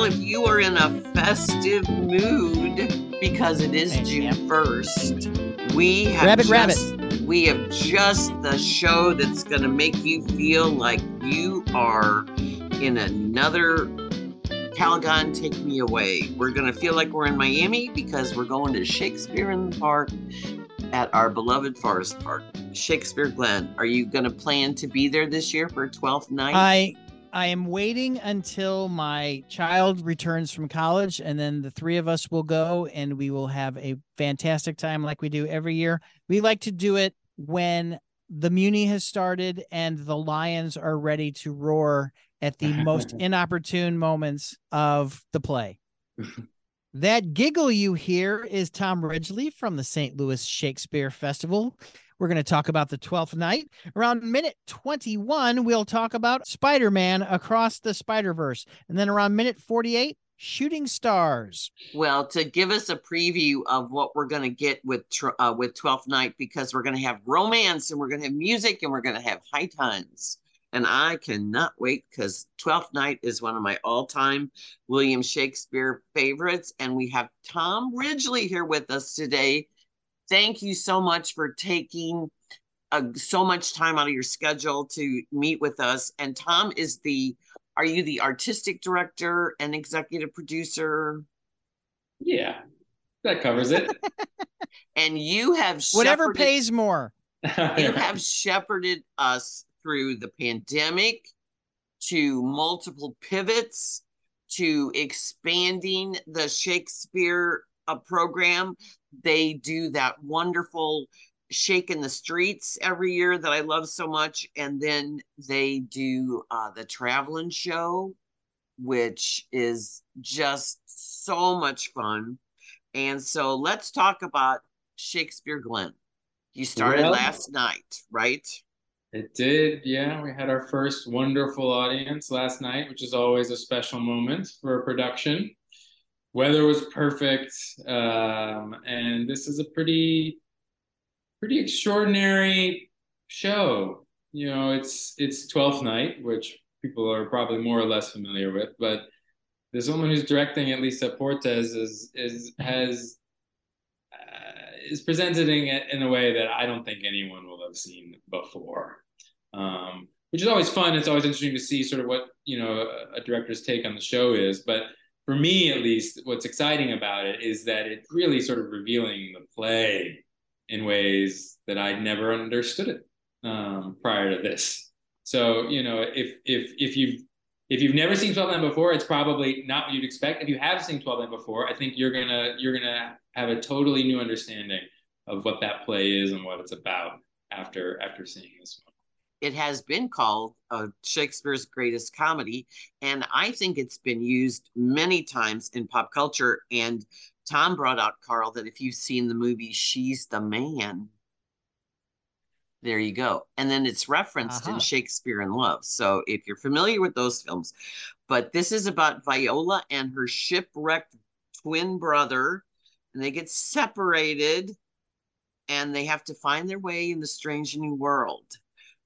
Carl. If you are in a festive mood because it is June 1st, we have Rabbit, just, rabbit. we have just the show that's going to make you feel like you are in another Calgon Take Me Away. We're going to feel like we're in Miami because we're going to Shakespeare in the Park at our beloved Forest Park. Shakespeare Glen, are you going to plan to be there this year for 12th night? I I am waiting until my child returns from college, and then the three of us will go, and we will have a fantastic time like we do every year. We like to do it when the Muni has started and the Lions are ready to roar at the most inopportune moments of the play. That giggle you hear is Tom Ridgely from the St. Louis Shakespeare Festival. We're going to talk about the 12th night. Around minute 21, we'll talk about Spider Man across the Spider Verse. And then around minute 48, Shooting Stars. Well, to give us a preview of what we're going to get with uh, with Twelfth Night, because we're going to have romance and we're going to have music and we're going to have high times, and I cannot wait because Twelfth Night is one of my all time William Shakespeare favorites, and we have Tom Ridgely here with us today. Thank you so much for taking uh, so much time out of your schedule to meet with us. And Tom is the are you the artistic director and executive producer? Yeah, that covers it. and you have Whatever pays more. you have shepherded us through the pandemic to multiple pivots to expanding the Shakespeare uh, program. They do that wonderful shake in the streets every year that I love so much. And then they do uh, the traveling show, which is just so much fun. And so let's talk about Shakespeare Glen. You started Well- last night, right? It did, yeah. We had our first wonderful audience last night, which is always a special moment for a production. Weather was perfect, um, and this is a pretty, pretty extraordinary show. You know, it's it's Twelfth Night, which people are probably more or less familiar with, but this woman who's directing it, Lisa Portes, is is has uh, is presented in, in a way that I don't think anyone will have seen before. Um, which is always fun. It's always interesting to see sort of what you know a director's take on the show is. But for me, at least, what's exciting about it is that it's really sort of revealing the play in ways that I'd never understood it um, prior to this. So you know, if if if you've if you've never seen 12 Night before, it's probably not what you'd expect. If you have seen 12 Night before, I think you're gonna you're gonna have a totally new understanding of what that play is and what it's about after after seeing this one. It has been called uh, Shakespeare's greatest comedy, and I think it's been used many times in pop culture. And Tom brought out Carl that if you've seen the movie She's the Man, there you go. And then it's referenced in Shakespeare in Love. So if you're familiar with those films, but this is about Viola and her shipwrecked twin brother, and they get separated and they have to find their way in the strange new world.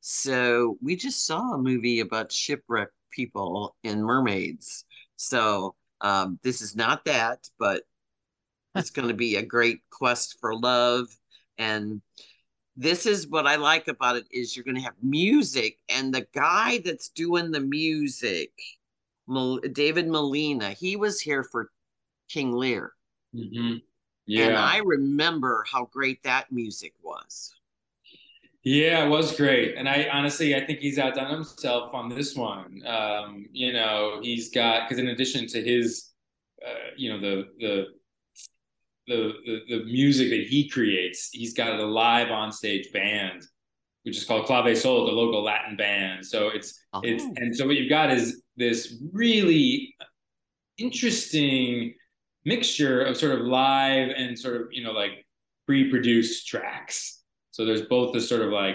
So we just saw a movie about shipwrecked people and mermaids. So um, this is not that, but it's going to be a great quest for love. And this is what I like about it is you're going to have music, and the guy that's doing the music, Mel- David Molina, he was here for King Lear. Mm-hmm. Yeah, And I remember how great that music was. Yeah, it was great, and I honestly I think he's outdone himself on this one. Um, you know, he's got because in addition to his, uh, you know, the the the, the the music that he creates. He's got a live on stage band, which is called Clave Sol, the local Latin band. So it's Oh. it's and so what you've got is this really interesting mixture of sort of live and sort of you know like pre-produced tracks. So there's both this sort of like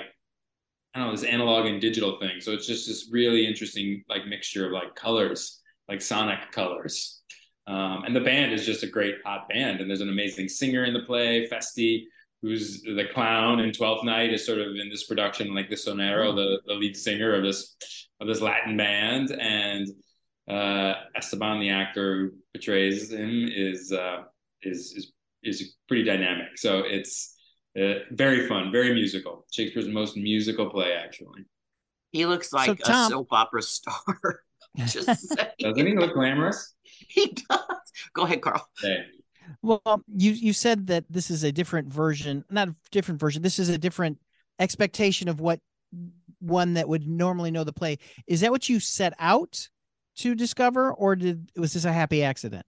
I don't know this analog and digital thing. So it's just this really interesting like mixture of like colors, like sonic colors. Um, and the band is just a great hot band. And there's an amazing singer in the play, Feste, who's the clown in Twelfth Night, is sort of in this production, like the Sonero, the, the lead singer of this of this Latin band. And uh, Esteban, the actor who portrays him, is uh, is is is pretty dynamic. So it's uh, very fun, very musical. Shakespeare's most musical play, actually. He looks like So, Tom- a soap opera star. Just. Doesn't he look glamorous? He does. Go ahead, Carl. Hey. Well, you you said that this is a different version, not a different version. This is a different expectation of what one that would normally know the play. Is that what you set out to discover, or did was this a happy accident?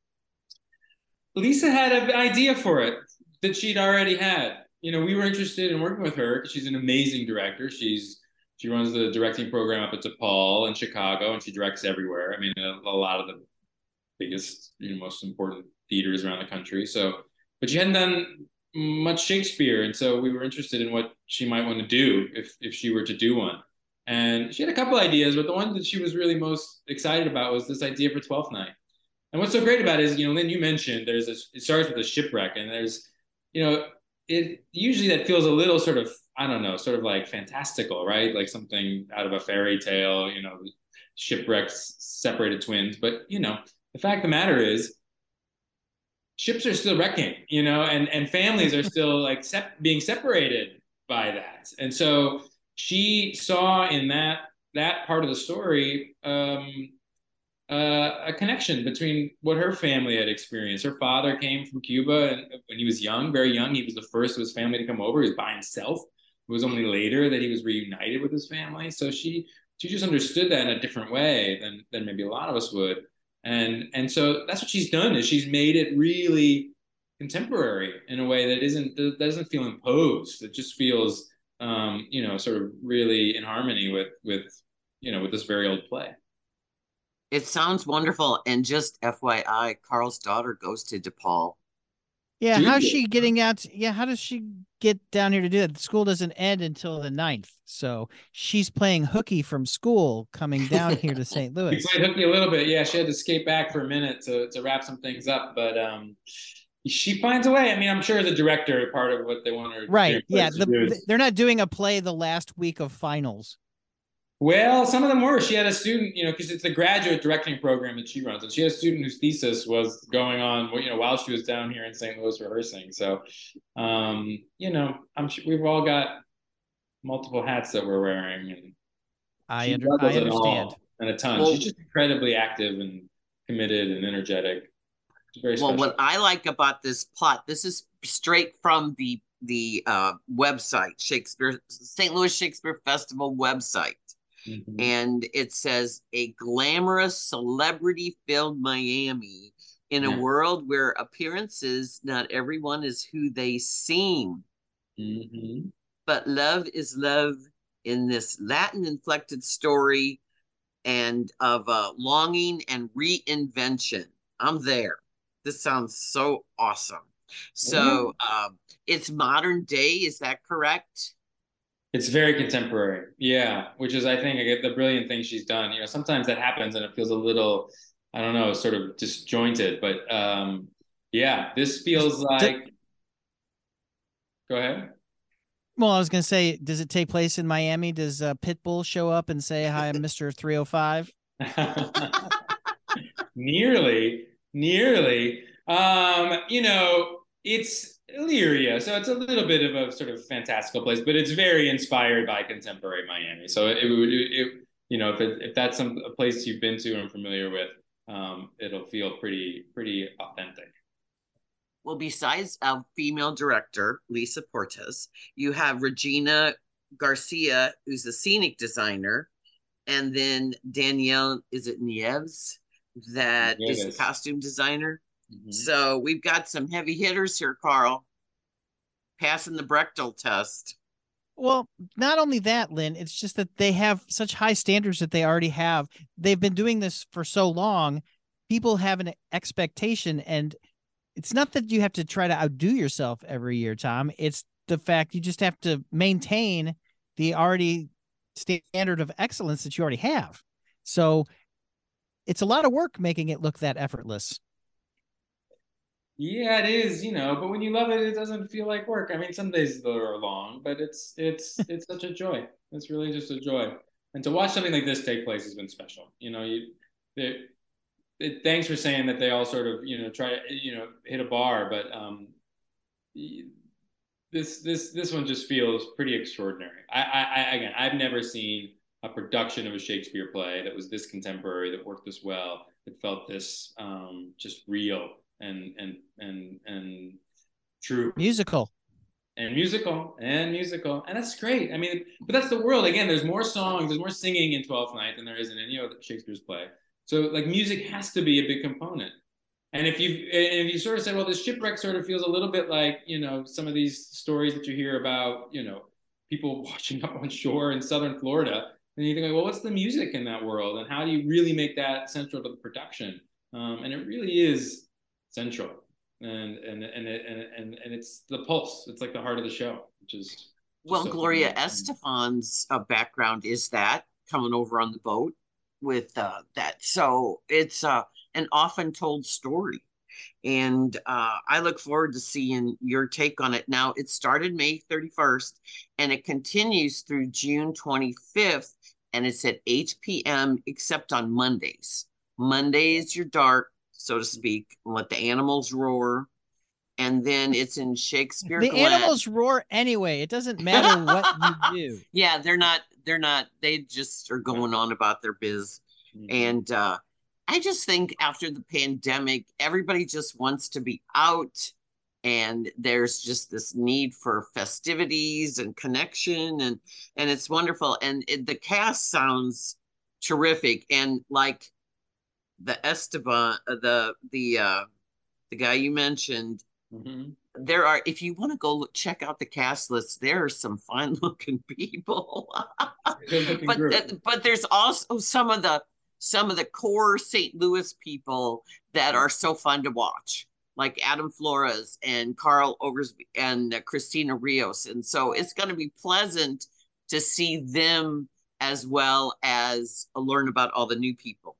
Lisa had an idea for it that she'd already had. You know, we were interested in working with her she's an amazing director. She's she runs the directing program up at DePaul in Chicago, and she directs everywhere. I mean, a, a lot of the biggest, you know, most important theaters around the country. So, but she hadn't done much Shakespeare, and so we were interested in what she might want to do if if she were to do one. And she had a couple ideas, but the one that she was really most excited about was this idea for Twelfth Night. And what's so great about it is, you know, Lynn, you mentioned there's a, it starts with a shipwreck, and there's, you know, it usually that feels a little sort of, I don't know, sort of like fantastical, right? Like something out of a fairy tale, you know, shipwrecks, separated twins. But, you know, the fact of the matter is, ships are still wrecking, you know, and, and families are still like sep- being separated by that. And so she saw in that that part of the story um, uh, a connection between what her family had experienced. Her father came from Cuba, and when he was young, very young, he was the first of his family to come over. He was by himself. It was only later that he was reunited with his family. So she she just understood that in a different way than than maybe a lot of us would. And and so that's what she's done is she's made it really contemporary in a way that isn't that doesn't feel imposed. It just feels um, you know sort of really in harmony with with you know with this very old play. It sounds wonderful. And just FYI, Carl's daughter goes to DePaul. Yeah, Do how's you? she getting out? Yeah, how does she get down here to do that? The school doesn't end until the 9th. So she's playing hooky from school coming down here to St. We Louis. played hooky a little bit. Yeah, she had to skate back for a minute to to wrap some things up, but um, she finds a way. I mean, I'm sure the director part of what they want her Right. Yeah. to do The, is- they're not doing a play the last week of finals. Well, some of them were. She had a student, you know, because it's a graduate directing program that she runs, and she had a student whose thesis was going on, you know, while she was down here in St. Louis rehearsing. So, um, you know, I'm sure we've all got multiple hats that we're wearing, and I, she under, juggles I it all and a ton. Well- She's just incredibly active and committed and energetic. Very Well, special. what I like about this plot, this is straight from the the uh, website, Shakespeare St. Louis Shakespeare Festival website. Mhm. and it says a glamorous celebrity filled Miami in a world where appearances not everyone is who they seem. Mhm. but love is love in this Latin inflected story and of uh, longing and reinvention. I'm there. This sounds so awesome. So um, it's modern day is that correct It's very contemporary, yeah. Which is, I think, I get the brilliant thing she's done. You know, sometimes that happens and it feels a little, I don't know, sort of disjointed. But um, yeah, this feels like. Go ahead. Well, I was going to say, does it take place in Miami? Does uh, Pitbull show up and say, Hi, I'm Mr. 305? nearly, nearly. Um, you know, it's Illyria, so it's a little bit of a sort of fantastical place, but it's very inspired by contemporary Miami. So it would, you know, if it, if that's some a place you've been to and familiar with, um, it'll feel pretty pretty authentic. Well, besides a female director, Lisa Portes, you have Regina Garcia, who's a scenic designer, and then Danielle, is it Nieves, that is Nieves. a costume designer. Mhm. So we've got some heavy hitters here, Carl, passing the Bechdel test. Well, not only that, Lynn, it's just that they have such high standards that they already have. They've been doing this for so long. People have an expectation, and it's not that you have to try to outdo yourself every year, Tom. It's the fact you just have to maintain the already standard of excellence that you already have. So it's a lot of work making it look that effortless. Yeah, it is, you know, but when you love it, it doesn't feel like work. I mean, some days they're long, but it's it's it's such a joy. It's really just a joy. And to watch something like this take place has been special. You know, you it, thanks for saying that they all sort of you know try to, you know hit a bar, but um, this this this one just feels pretty extraordinary. I, I, again, I've never seen a production of a Shakespeare play that was this contemporary, that worked this well, that felt this um, just real and and and and true. Musical. And musical and musical, and that's great. I mean, but that's the world. Again, there's more songs, there's more singing in Twelfth Night than there is in any other Shakespeare's play. So, like, music has to be a big component. And if you if you sort of said well, this shipwreck sort of feels a little bit like you know some of these stories that you hear about, you know, people washing up on shore in southern Florida, and you think, well, what's the music in that world, and how do you really make that central to the production? Um, and it really is central, and and and and and and it's the pulse. It's like the heart of the show, which is well, so Gloria Estefan's uh, background is that coming over on the boat with uh, that. So it's uh, an often told story. And uh, I look forward to seeing your take on it. Now, it started May 31st and it continues through June 25th, and it's at 8 p.m., except on Mondays. monday is your dark, so to speak, let the animals roar. And then it's in Shakespeare. The Glen. animals roar anyway. It doesn't matter what you do. Yeah, they're not, they're not, they just are going on about their biz. Mm-hmm. And uh, I just think after the pandemic, everybody just wants to be out and there's just this need for festivities and connection and and it's wonderful and it, the cast sounds terrific and like the Esteban uh, the the uh the guy you mentioned mm-hmm. there are if you want to go look, check out the cast list there are some fine looking people but but there's also some of the some of the core St. Louis people that are so fun to watch, like Adam Flores and Carl Ogersby and uh, Christina Rios. And so it's going to be pleasant to see them as well as learn about all the new people.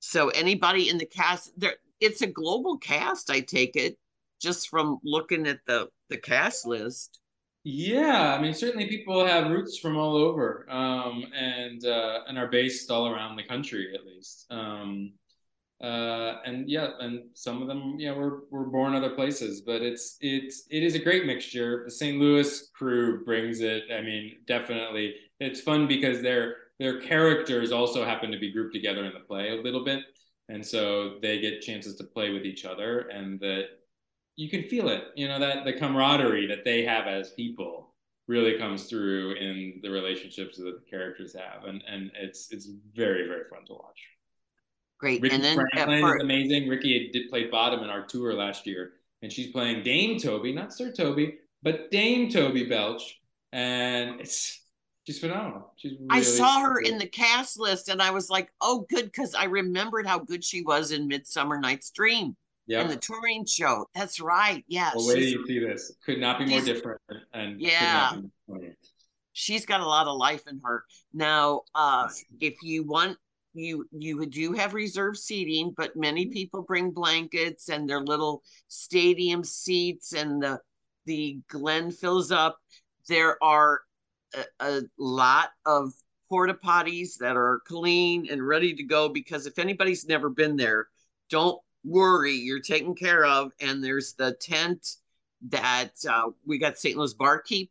So anybody in the cast, there it's a global cast, I take it, just from looking at the the cast list. Yeah, I mean, certainly people have roots from all over, um, and uh, and are based all around the country, at least. Um, uh, and yeah, and some of them, yeah, were were born other places, but it's it's it is a great mixture. The St. Louis crew brings it. I mean, definitely, it's fun because their their characters also happen to be grouped together in the play a little bit, and so they get chances to play with each other, and that you can feel it. You know that the camaraderie that they have as people really comes through in the relationships that the characters have, and and it's it's very very fun to watch. Great, Ricky and then uh, Franklin for... is amazing. Ricky did play bottom in our tour last year, and she's playing Dame Toby, not Sir Toby, but Dame Toby Belch, and it's She's phenomenal. She's really I saw her good. in the cast list and I was like, oh, good, because I remembered how good she was in Midsummer Night's Dream yep. and the touring show. That's right. Yeah. Well, wait you see this. Could not be more different. And yeah. She's got a lot of life in her. Now, uh, if you want you you do have reserved seating, but many mm-hmm. people bring blankets and their little stadium seats, and the the Glen fills up. There are a, a lot of porta potties that are clean and ready to go because if anybody's never been there, don't worry, you're taken care of. And there's the tent that uh, we got St. Louis Barkeep,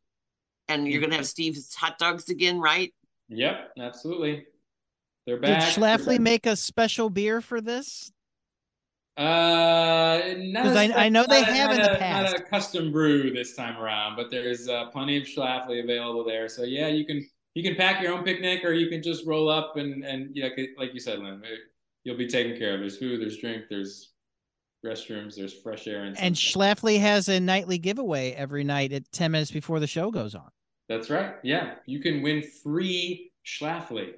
and you're gonna have Steve's hot dogs again, right? Yep, absolutely. They're back. Did Schlafly make a special beer for this? Uh, because I, I know they have in the past. Not a custom brew this time around, but there's uh, plenty of Schlafly available there. So yeah, you can you can pack your own picnic, or you can just roll up and and yeah, like you said, Lynn, you'll be taken care of. There's food, there's drink, there's restrooms, there's fresh air, and and Schlafly has a nightly giveaway every night at ten minutes before the show goes on. That's right. Yeah, you can win free Schlafly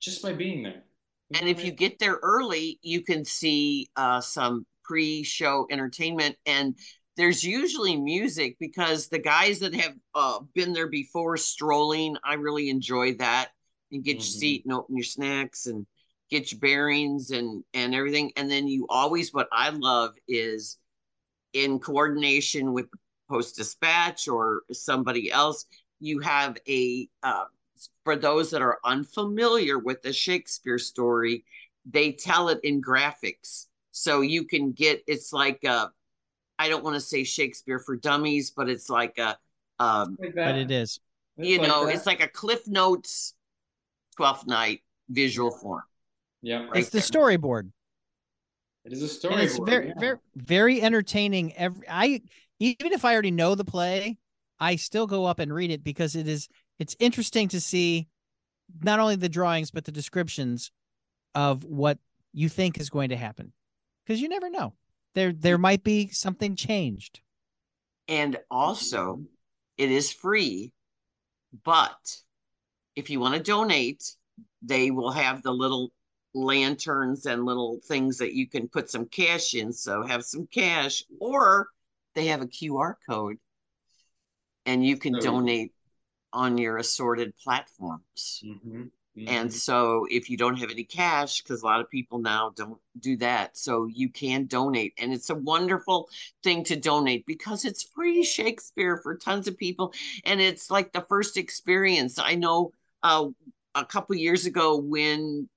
just by being there. And if you get there early, you can see uh, some pre-show entertainment and there's usually music because the guys that have uh, been there before strolling, I really enjoy that. And get mm-hmm. your seat and open your snacks and get your bearings and and everything and then you always what i love is in coordination with post dispatch or somebody else you have a uh, for those that are unfamiliar with the shakespeare story they tell it in graphics. So you can get it's like a I don't want to say Shakespeare for dummies, but it's like a um Like But it is. You like know, that. it's like a Cliff Notes 12th night visual form. yeah, right It's the storyboard. it is a and story. it's very very very entertaining every i even if i already know the play i still go up and read it because it is it's interesting to see not only the drawings but the descriptions of what you think is going to happen because you never know. There there might be something changed. And also, it is free, but if you want to donate, they will have the little lanterns and little things that you can put some cash in. So have some cash, or they have a QR code and you can So- donate on your assorted platforms. Mhm, And mhm. so if you don't have any cash, because a lot of people now don't do that, so you can donate. And it's a wonderful thing to donate because it's free Shakespeare for tons of people. And it's like the first experience. I know uh, a couple years ago when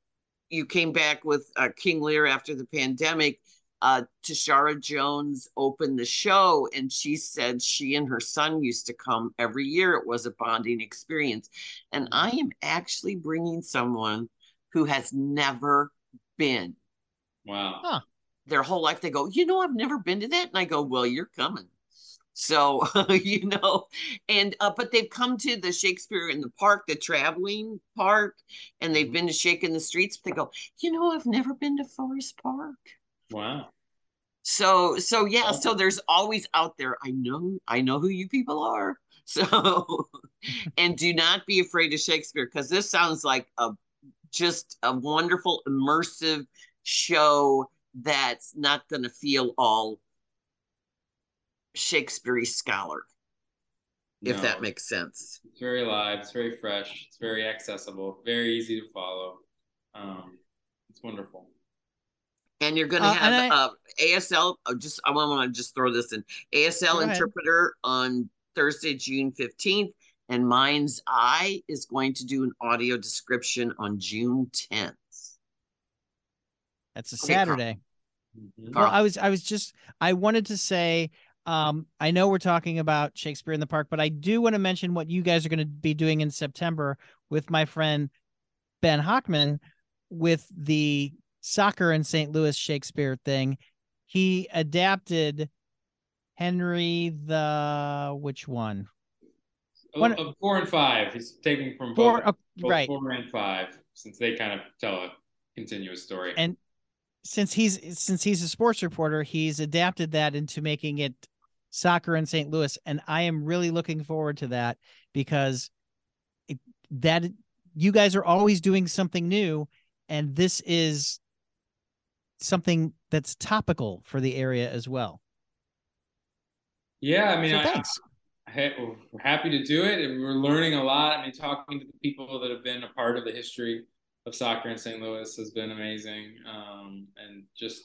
you came back with uh, King Lear after the pandemic, uh, Tashara Jones opened the show and she said she and her son used to come every year. It was a bonding experience. And I am actually bringing someone who has never been wow. Huh. their whole life. They go, you know, I've never been to that. And I go, well, you're coming. So, you know, and, uh, but they've come to the Shakespeare in the park, the traveling park, and they've been to Shake in the Streets. But they go, you know, I've never been to Forest Park. Wow. So, so yeah, so there's always out there. I know, I know who you people are. So, and do not be afraid of Shakespeare because this sounds like a just a wonderful immersive show that's not going to feel all Shakespeare scholar, if No, that makes sense. It's very live. It's very fresh. It's very accessible. Very easy to follow. Um, it's wonderful. And you're going to Uh, have and uh, ASL. oh, Just I want to just throw this in ASL Go ahead. interpreter on Thursday, June fifteenth, and Mind's Eye is going to do an audio description on June tenth. that's a Okay, saturday Mhm. Carl. Well, I was I was just I wanted to say um I know we're talking about Shakespeare in the Park, but I do want to mention what you guys are going to be doing in September with my friend Ben Hochman with the soccer in St. Louis Shakespeare thing. He adapted Henry the which one? Oh, One- uh, four and five. He's taking from Four, both, both right. four and five, since they kind of tell a continuous story. And since he's since he's a sports reporter, he's adapted that into making it soccer in St. Louis, and I am really looking forward to that because it, that you guys are always doing something new, and this is something that's topical for the area as well. yeah, I mean, So I, thanks. I, we're happy to do it, and we're learning a lot. I mean, talking to the people that have been a part of the history of soccer in St. Louis has been amazing, um, and just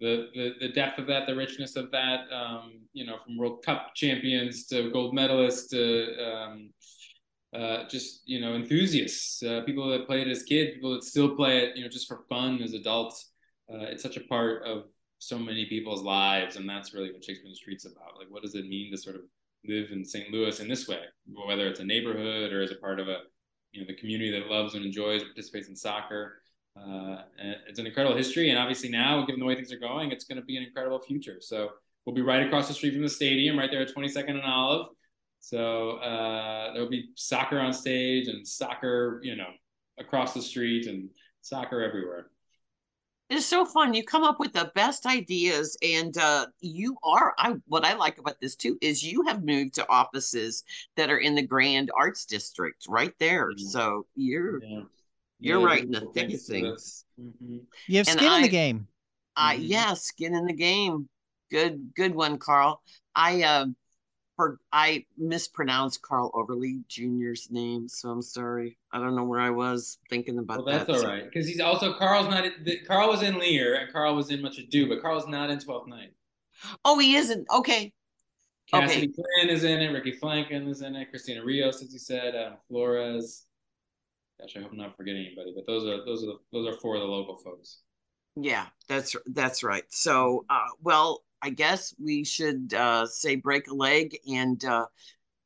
the, the the depth of that, the richness of that. Um, you know, from World Cup champions to gold medalists to um, uh, just you know enthusiasts, uh, people that played as kids, people that still play it, you know, just for fun as adults. Uh, it's such a part of so many people's lives, and that's really what Shakespeare in the Street's about. Like, what does it mean to sort of live in St. Louis in this way, whether it's a neighborhood or as a part of a you know the community that loves and enjoys participates in soccer. Uh, it's an incredible history, and obviously now, given the way things are going, it's going to be an incredible future. So we'll be right across the street from the stadium, right there at 22nd and Olive. So uh, there'll be soccer on stage and soccer, you know, across the street and soccer everywhere. It's so fun. You come up with the best ideas, and uh, you are. I what I like about this too is you have moved to offices that are in the Grand Arts District, right there. Mhm. So you're Yeah. you're Yeah, right in the thick of thanks to the- things. Mhm. You have And skin in the game. I Mhm. yeah, skin in the game. Good, good one, Carl. I uh, for I mispronounced Carl Overly Jr.'s name, so I'm sorry. I don't know where I was thinking about Well, that's that. all so- right because he's also Carl's not. the- Carl was in Lear and Carl was in Much Ado, but Carl's not in Twelfth Night. Oh, he isn't. Okay. Okay. Cassidy Quinn is in it. Ricky Franklin is in it. Christina Rios, as you said. Flores. gosh, I hope I'm not forgetting anybody, but those are those are the, those are four of the local folks. Yeah, that's that's right. So, uh, well, I guess we should uh, say break a leg, and uh,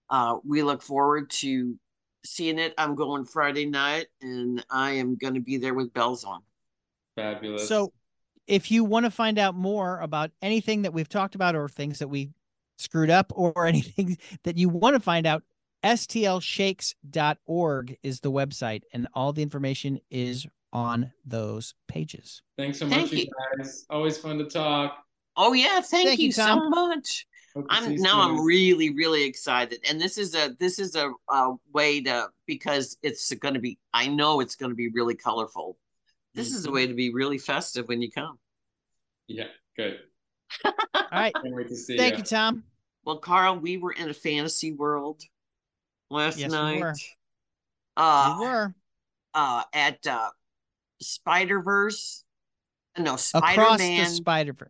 uh, we look forward to seeing it. I'm going Friday night, and I am going to be there with bells on. Fabulous. So, if you want to find out more about anything that we've talked about, or things that we screwed up, or anything that you want to find out, stlshakes.org is the website, and all the information is on those pages. Thanks so Thank much, you you. guys. Always fun to talk. Oh yeah, thank, Thank you, you, so much. Hope I'm you now I'm really really excited, and this is a this is a, a way to because it's going to be. I know it's going to be really colorful. This is a Mhm. way to be really festive when you come. Yeah, good. All right. Can't wait to see Thank ya. you, Tom. Well, Carl, we were in a fantasy world last Yes, we night. were. Uh, we were uh, at uh, Spider Verse. No, Spider across the Man. Spider Verse.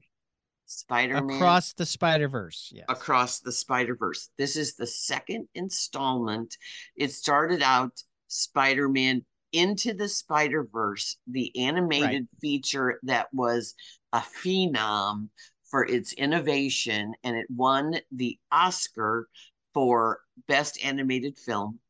Spider Man. Across the Spider Verse. Yes. across the Spider Verse. This is the second installment. It started out Spider Man into the Spider Verse, the animated feature that was a phenom for its innovation, and it won the Oscar for Best Animated Film.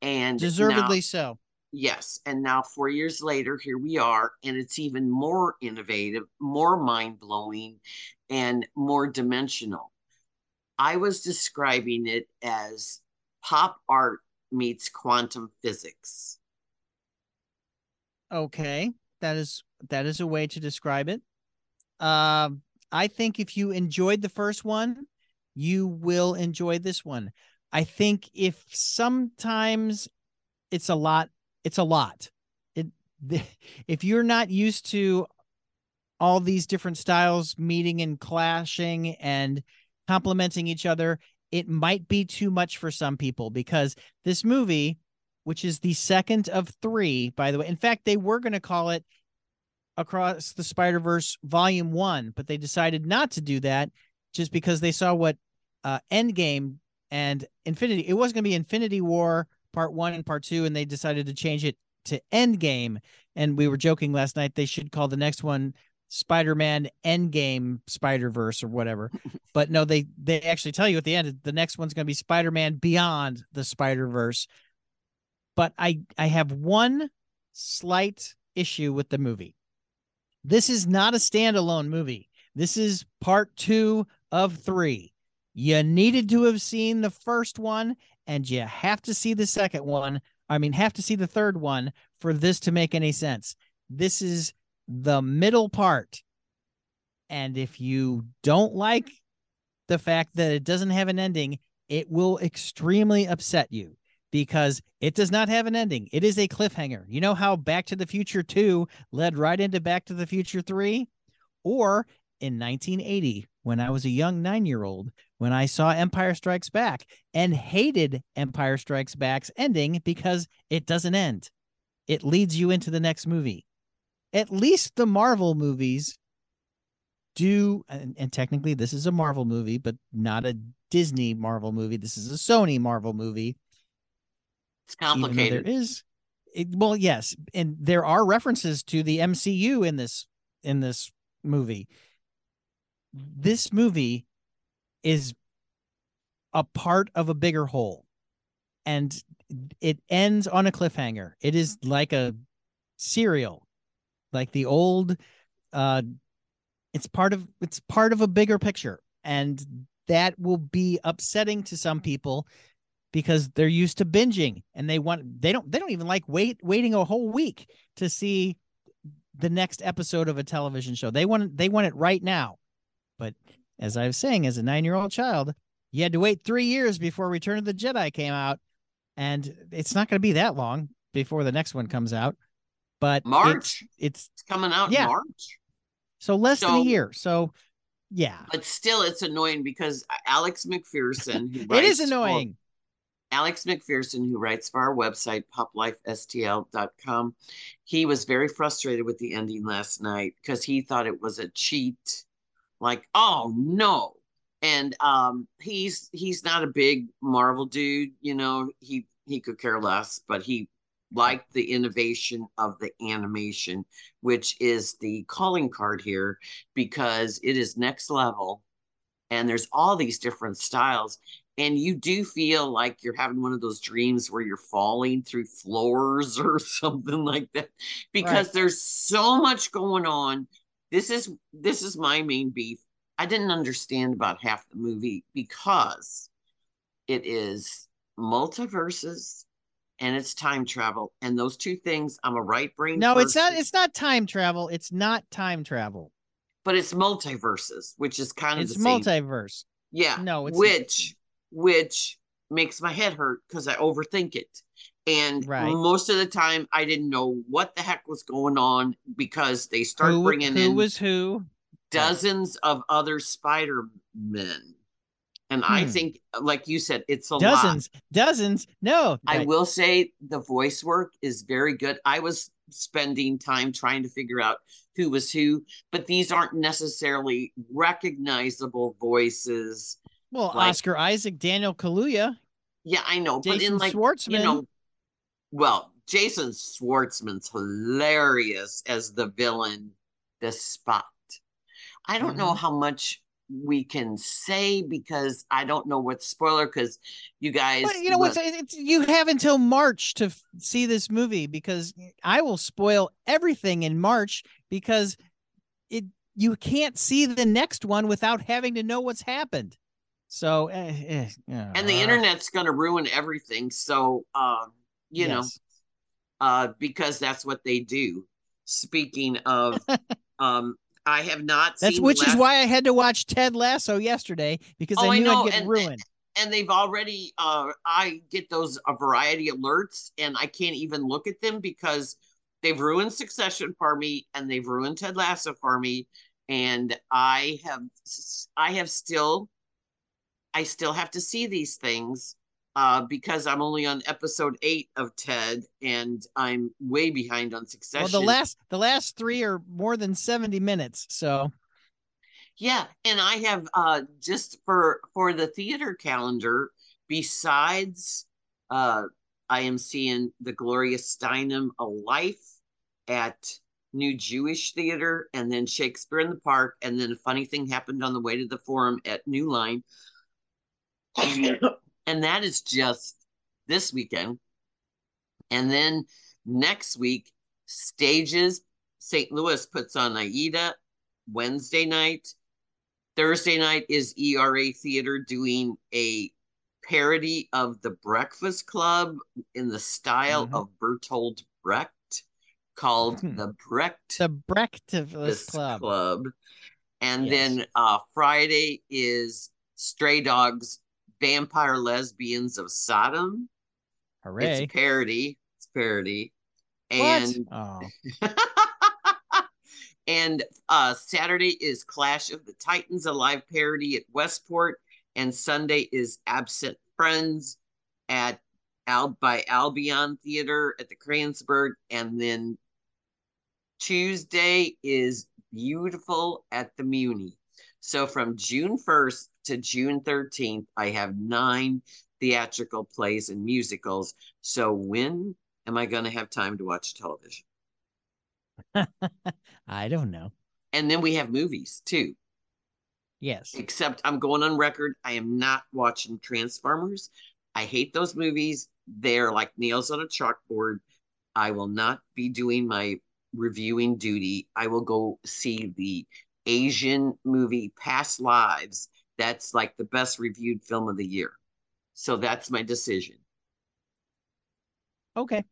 And now- Deservedly so. Yes. And now, four years later, here we are, and it's even more innovative, more mind blowing, and more dimensional. I was describing it as pop art meets quantum physics. Okay, that is that is a way to describe it. Um, I think if you enjoyed the first one, you will enjoy this one. I think if sometimes it's a lot, it's a lot. It if you're not used to all these different styles meeting and clashing and complementing each other, it might be too much for some people because this movie which is the second of three, by the way. In fact, they were going to call it Across the Spider Verse Volume One, but they decided not to do that just because they saw what uh, Endgame and Infinity. It was going to be Infinity War Part One and Part Two, and they decided to change it to Endgame. And we were joking last night they should call the next one Spider-Man Endgame Spider-Verse or whatever. but no, they they actually tell you at the end the next one's going to be Spider-Man Beyond the Spider-Verse but I I have one slight issue with the movie. This is not a standalone movie. This is part 2 of 3. You needed to have seen the first one and you have to see the second one. I mean have to see the third one for this to make any sense. This is the middle part. And if you don't like the fact that it doesn't have an ending, it will extremely upset you because it does not have an ending. It is a cliffhanger. You know how Back to the Future 2 led right into Back to the Future 3? Or in 1980, when I was a young nine year old, when I saw Empire Strikes Back and hated Empire Strikes Back's ending because it doesn't end, it leads you into the next movie. At least the Marvel movies do, and, and technically this is a Marvel movie, but not a Disney Marvel movie. This is a Sony Marvel movie It's complicated. there is it, well yes and there are references to the mcu in this in this movie this movie is a part of a bigger whole. And it ends on a cliffhanger. It is like a serial like the old uh it's part of it's part of a bigger picture. And that will be upsetting to some people because they're used to binging and they want they don't they don't even like wait waiting a whole week to see the next episode of a television show. They want they want it right now. But as I was saying, as a nine year old child, you had to wait three years before Return of the Jedi came out, and it's not going to be that long before the next one comes out. But March? it's, it's It's coming out Yeah. in March. so less than a year. So yeah, But still, it's annoying because Alex McPherson, who it is annoying. Alex McPherson, who writes for our website, poplifestl.com, he was very frustrated with the ending last night because he thought it was a cheat. Like, oh no. And um he's he's not a big Marvel dude, you know, he he could care less, but he liked the innovation of the animation, which is the calling card here because it is next level and there's all these different styles and you do feel like you're having one of those dreams where you're falling through floors or something like that because right. there's so much going on this is this is my main beef. I didn't understand about half the movie because it is multiverses and it's time travel. And those two things i'm a right brain no person. it's not it's not time travel. It's not time travel. But it's multiverses which is kind of it's multiverse. Yeah no it's which which makes my head hurt because i overthink it and right. most of the time i didn't know what the heck was going on because they start who, bringing who in was who dozens of other spider men and hmm. I think, like you said, it's a dozens, lot. dozens. No, I will say the voice work is very good. I was spending time trying to figure out who was who, but these aren't necessarily recognizable voices. Well, like, Oscar Isaac, Daniel Kaluuya. Yeah, I know, Jason but in like Schwartzman. you know, well, Jason Schwartzman's hilarious as the villain, the Spot. I don't mm-hmm. know how much we can say because I don't know what spoiler because you guys. But you know what? You have until March to f- see this movie because I will spoil everything in March because it you can't see the next one without having to know what's happened. So, eh, eh, and the internet's going to ruin everything. So, um, you yes. know, uh, because that's what they do. Speaking of um, I have not That's which last... is why I had to watch Ted Lasso yesterday because oh, I knew I would get and, ruined. And they've already uh I get those a variety alerts and I can't even look at them because they've ruined Succession for me and they've ruined Ted Lasso for me and I have I have still I still have to see these things uh, because I'm only on episode eight of Ted, and I'm way behind on Succession. Well, the last the last three are more than seventy minutes, so yeah. And I have uh, just for for the theater calendar. Besides, uh, I am seeing the Gloria Steinem A Life at New Jewish Theater, and then Shakespeare in the Park, and then a funny thing happened on the way to the Forum at New Line. And that is just this weekend. And then next week, Stages St. Louis puts on Aida Wednesday night. Thursday night is ERA Theater doing a parody of the Breakfast Club in the style mm-hmm. of Bertolt Brecht called hmm. the Brecht the Breakfast Club. Club. And yes. then uh, Friday is Stray Dogs Vampire Lesbians of Sodom. Hooray. It's a parody. It's parody. And oh. and uh Saturday is Clash of the Titans, a live parody at Westport, and Sunday is Absent Friends at Al by Albion Theater at the Kranzberg, and then Tuesday is Beautiful at the Muni. So from June 1st to June 13th, I have nine theatrical plays and musicals. So when am I going to have time to watch television? I don't know. And then we have movies too. Yes. Except I'm going on record. I am not watching Transformers. I hate those movies. They're like nails on a chalkboard. I will not be doing my reviewing duty. I will go see the Asian movie Past Lives that's like the best reviewed film of the year. So that's my decision. Okay.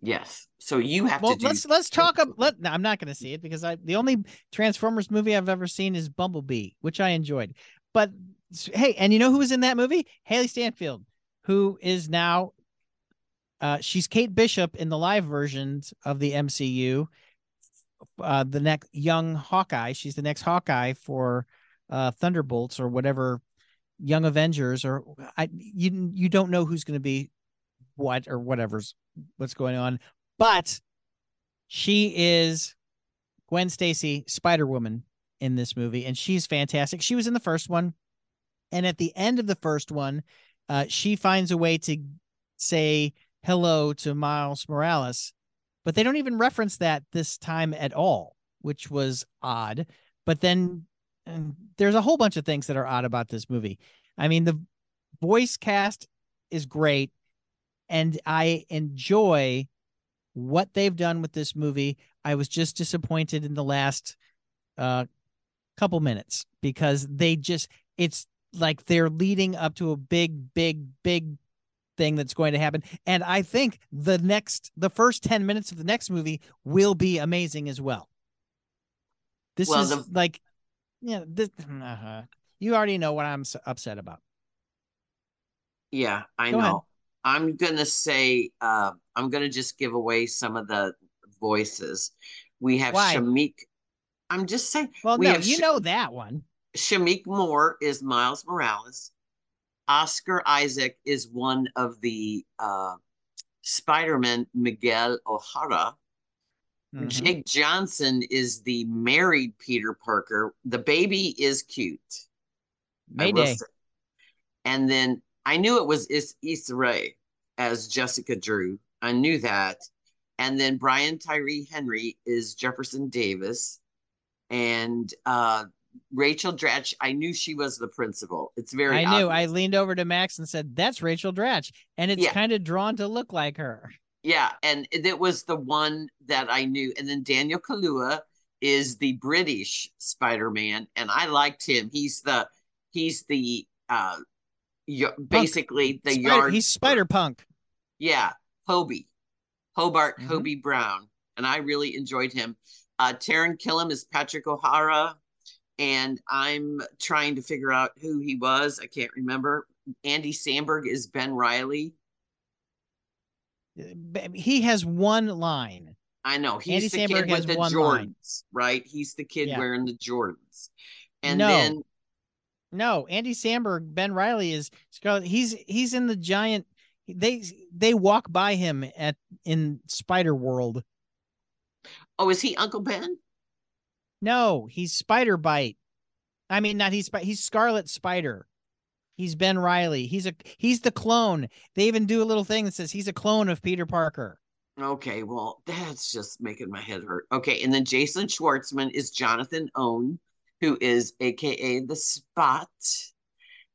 Yes. So you have well, to. let's let's talk. About, let no, I'm not going to see it because I the only Transformers movie I've ever seen is Bumblebee, which I enjoyed. But hey, and you know who was in that movie? Hailee Steinfeld, who is now. Uh, she's Kate Bishop in the live versions of the MCU. Uh, the next young Hawkeye. She's the next Hawkeye for uh, Thunderbolts or whatever Young Avengers or I you you don't know who's going to be what or whatever's what's going on, but she is Gwen Stacy, Spider Woman in this movie, and she's fantastic. She was in the first one, and at the end of the first one, uh, she finds a way to say hello to Miles Morales, but they don't even reference that this time at all, which was odd. But then there's a whole bunch of things that are odd about this movie. I mean, the voice cast is great, and I enjoy what they've done with this movie. I was just disappointed in the last uh, couple minutes because they just it's like they're leading up to a big, big, big thing that's going to happen. And I think the next, the first 10 minutes of the next movie will be amazing as well. This well, is the... like, yeah, this, uh-huh. you already know what I'm upset about. Yeah, I Go know. Ahead. I'm going to say, uh, I'm going to just give away some of the voices. We have Why? Shameik. I'm just saying. Well, we no, you Sh- know that one. Shameik Moore is Miles Morales. Oscar Isaac is one of the uh, Spider-Man, Miguel O'Hara. Mm-hmm. Jake Johnson is the married Peter Parker. The baby is cute. Mayday. And then I knew it was Is- Issa Rae as Jessica Drew. I knew that. And then Brian Tyree Henry is Jefferson Davis. And uh, Rachel Dratch, I knew she was the principal. It's very I knew. I leaned over to Max and said, That's Rachel Dratch. And it's yeah. kind of drawn to look like her. Yeah, and it was the one that I knew. And then Daniel Kaluuya is the British Spider-Man, and I liked him. He's the he's the uh basically the Spider, yard he's Spider Punk. Yeah, Hobie. Hobart mm-hmm. Hobie Brown. And I really enjoyed him. Uh Taran Killam is Patrick O'Hara and I'm trying to figure out who he was. I can't remember. Andy Samberg is Ben Reilly. He has one line. I know. He's Andy the Samberg kid with the Jordans, line. right? He's the kid yeah. wearing the Jordans. And no. then no, Andy Samberg, Ben Reilly is Scarlet. He's he's in the giant they they walk by him at in Spider World. Oh, is he Uncle Ben? No, he's Spider Bite. I mean, not he's he's Scarlet Spider. He's Ben Reilly. He's a he's the clone. They even do a little thing that says he's a clone of Peter Parker. Okay, well, that's just making my head hurt. Okay, and then Jason Schwartzman is Jonathan Ohnn, who is AKA the Spot.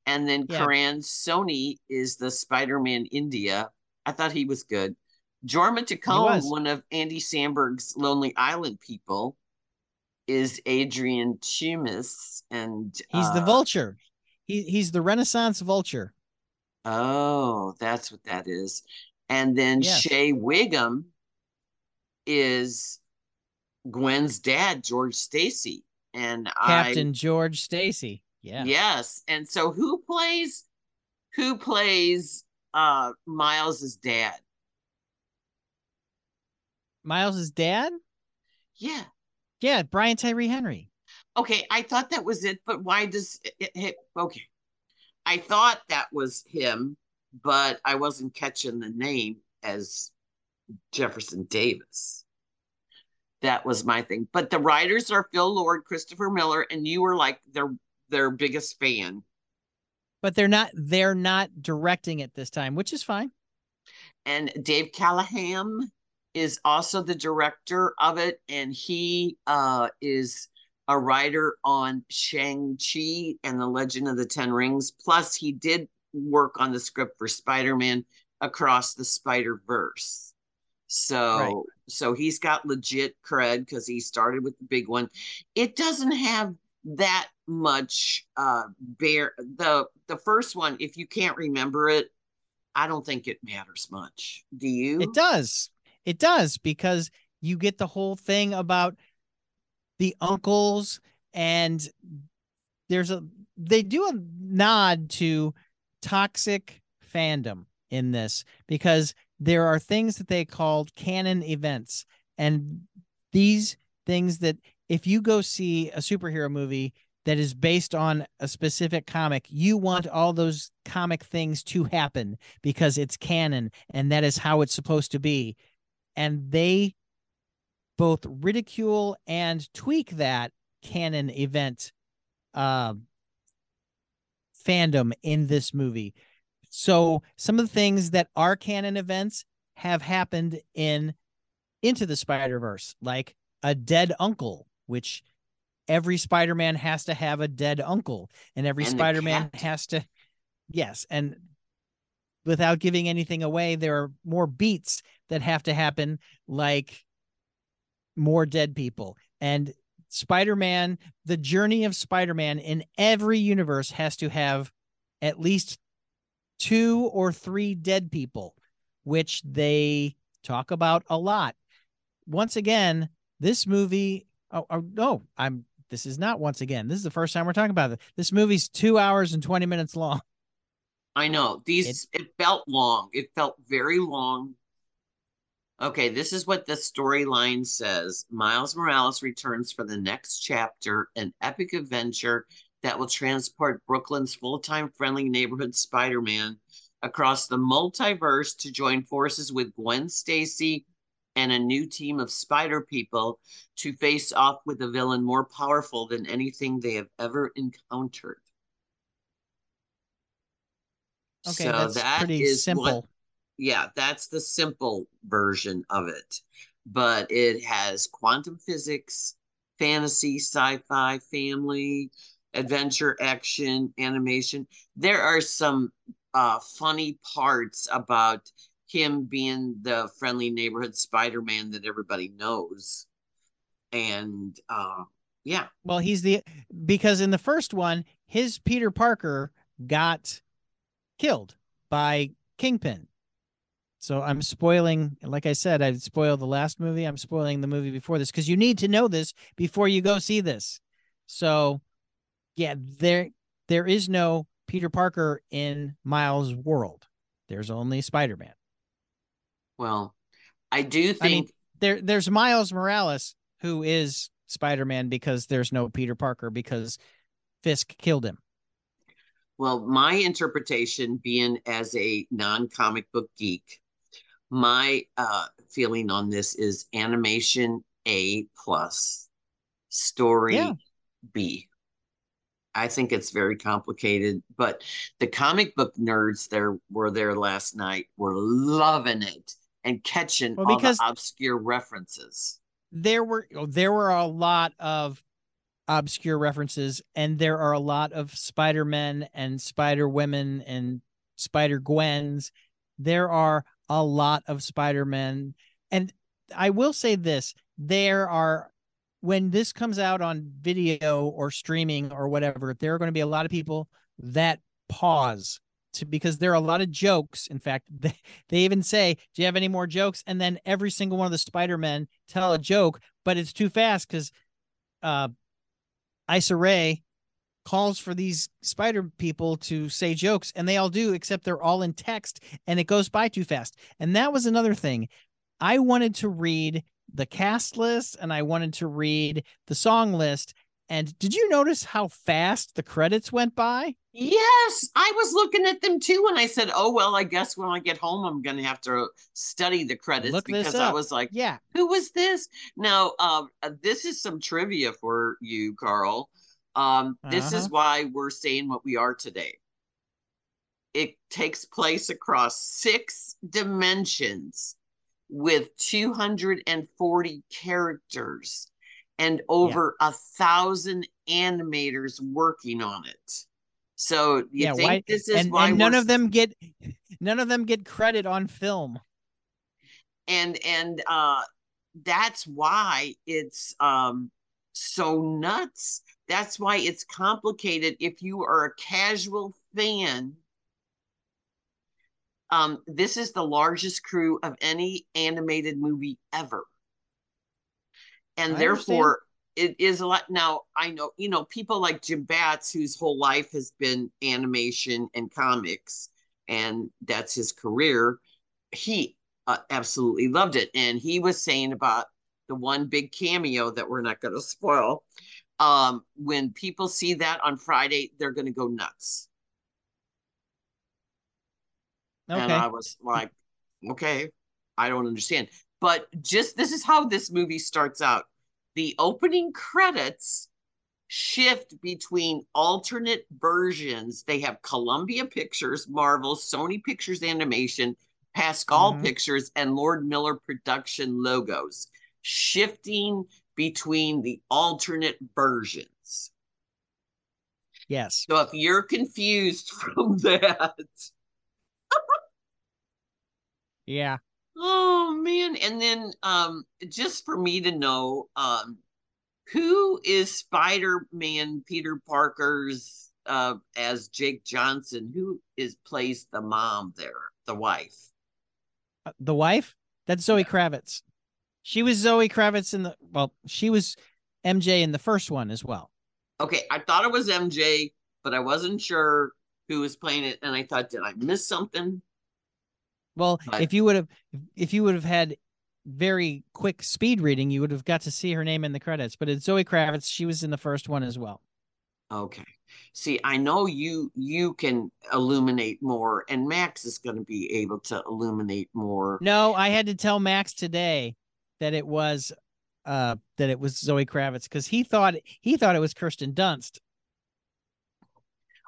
And then yeah. Karan Soni is the Spider-Man India. I thought he was good. Jorma Taccone, one of Andy Samberg's Lonely Island people, is Adrian Toomes, and he's uh, the vulture. He he's the Renaissance vulture. Oh, that's what that is. And then yes. Shea Whigham is Gwen's dad, George Stacy. And Captain I, George Stacy. Yeah. Yes. And so who plays who plays uh Miles's dad? Miles's dad? Yeah. Yeah, Brian Tyree Henry. Okay, I thought that was it, but why does it, it, okay? I thought that was him, but I wasn't catching the name as Jefferson Davis. That was my thing. But the writers are Phil Lord, Christopher Miller, and you were like their their biggest fan. But they're not they're not directing it this time, which is fine. And Dave Callaham is also the director of it, and he uh, is a writer on Shang-Chi and the Legend of the Ten Rings. Plus, he did work on the script for Spider-Man Across the Spider-Verse. So, right. so he's got legit cred because he started with the big one. It doesn't have that much uh bear the the first one if you can't remember it i don't think it matters much do you it does it does because you get the whole thing about the uncles and there's a they do a nod to toxic fandom in this because there are things that they called canon events and these things that if you go see a superhero movie that is based on a specific comic, you want all those comic things to happen because it's canon and that is how it's supposed to be. And they both ridicule and tweak that canon event uh, fandom in this movie. So some of the things that are canon events have happened in Into the Spider Verse, like a dead uncle, which every Spider Man has to have a dead uncle, and every And Spider Man has to, yes, and without giving anything away, there are more beats that have to happen, like more dead people. And Spider Man, the journey of Spider Man in every universe has to have at least two or three dead people, which they talk about a lot. Once again, this movie, oh, oh no, I'm. This is not once again. This is the first time we're talking about it. This movie's two hours and 20 minutes long. I know these. It, felt long. It felt very long. Okay, this is what the storyline says. Miles Morales returns for the next chapter, an epic adventure that will transport Brooklyn's full-time friendly neighborhood Spider-Man across the multiverse to join forces with Gwen Stacy and a new team of spider people to face off with a villain more powerful than anything they have ever encountered. Okay, so that's that pretty simple. what yeah, that's the simple version of it. But it has quantum physics, fantasy, sci-fi, family, adventure, action, animation. There are some uh, funny parts about him being the friendly neighborhood Spider-Man that everybody knows. And uh, yeah, Well, he's the because in the first one, his Peter Parker got killed by Kingpin. So I'm spoiling, like I said, I spoiled the last movie. I'm spoiling the movie before this because you need to know this before you go see this. So, yeah, there there is no Peter Parker in Miles' world. There's only Spider Man. well, I do I mean, think there there's Miles Morales who is Spider Man because there's no Peter Parker because Fisk killed him. Well, my interpretation, being as a non comic book geek, my uh, feeling on this is animation A plus, story Yeah. B. I think it's very complicated, but the comic book nerds there were there last night were loving it and catching Well, all the obscure references. there were oh, there were a lot of obscure references and there are a lot of spider-men and spider-women and spider-gwens there are a lot of Spider-Man. and i will say this there are when this comes out on video or streaming or whatever there are going to be a lot of people that pause to because there are a lot of jokes in fact they, they even say do you have any more jokes and then every single one of the spider-men tell a joke but it's too fast because uh Issa Rae calls for these spider people to say jokes and they all do except they're all in text and it goes by too fast. And that was another thing. I wanted to read the cast list and i wanted to read the song list. And did you notice how fast the credits went by? Yes, I was looking at them too, and I said, "Oh well, I guess when I get home, I'm going to have to study the credits Look because I was like, yeah. Who was this? Now, uh, this is some trivia for you, Carl. Um, this is Uh-huh. why we're saying what we are today. It takes place across six dimensions with 240 characters and over a thousand animators working on it. So you yeah think why this is and, why and none of them get none of them get credit on film and and uh that's why it's um so nuts that's why it's complicated if you are a casual fan. Um this is the largest crew of any animated movie ever. And I therefore it is a lot now i know you know people like jim batts whose whole life has been animation and comics and that's his career he uh, absolutely loved it. And he was saying about the one big cameo that we're not going to spoil um when people see that on friday they're going to go nuts. And i was like okay i don't understand. But just this is how this movie starts out. The opening credits shift between alternate versions. They have columbia pictures marvel sony pictures animation Pascal Mhm. Pictures, and Lord Miller Production logos, shifting between the alternate versions. Yes. So if you're confused from that, Yeah. oh man. And then um just for me to know, um who is Spider-Man Peter Parker's uh as Jake Johnson? Who is plays the mom there, the wife? Uh, The wife? That's Zoe Kravitz. She was Zoe Kravitz in the well, she was MJ in the first one as well. Okay, I thought it was MJ, but I wasn't sure who was playing it, and I thought, did I miss something? Well, But- if you would have if you would have had very quick speed reading, you would have got to see her name in the credits. But it's Zoe Kravitz. She was in the first one as well. Okay. See, I know you you can illuminate more, and Max is going to be able to illuminate more. No, I had to tell Max today that it was uh that it was Zoe Kravitz because he thought he thought it was Kirsten Dunst.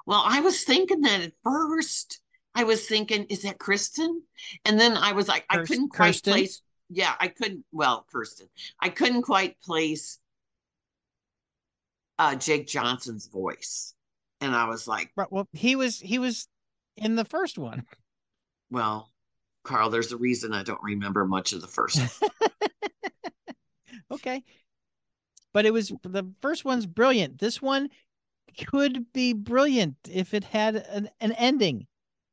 Well, I was thinking that at first. I was thinking, is that Kristen? And then I was like, I couldn't quite Kirsten? place. Yeah, I couldn't. Well, Kirsten, I couldn't quite place uh Jake Johnson's voice, and I was like, Well, he was he was in the first one. well, Carl, there's a reason I don't remember much of the first. one. Okay. But it was the first one's brilliant. This one could be brilliant if it had an, an ending.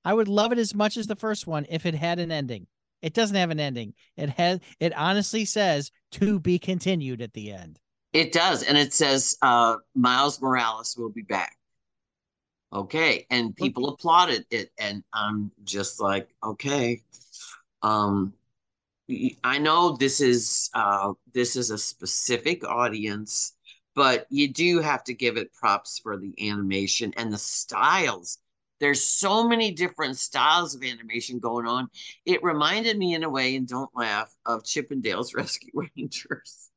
I would love it as much as the first one if it had an ending. It doesn't have an ending. It has it honestly says to be continued at the end. It does, and it says uh Miles Morales will be back. Okay, and people applauded it, and I'm just like, okay. Um I know this is uh this is a specific audience, but you do have to give it props for the animation and the styles. There's so many different styles of animation going on. It reminded me in a way, and don't laugh, of Chip 'n Dale Rescue Rangers.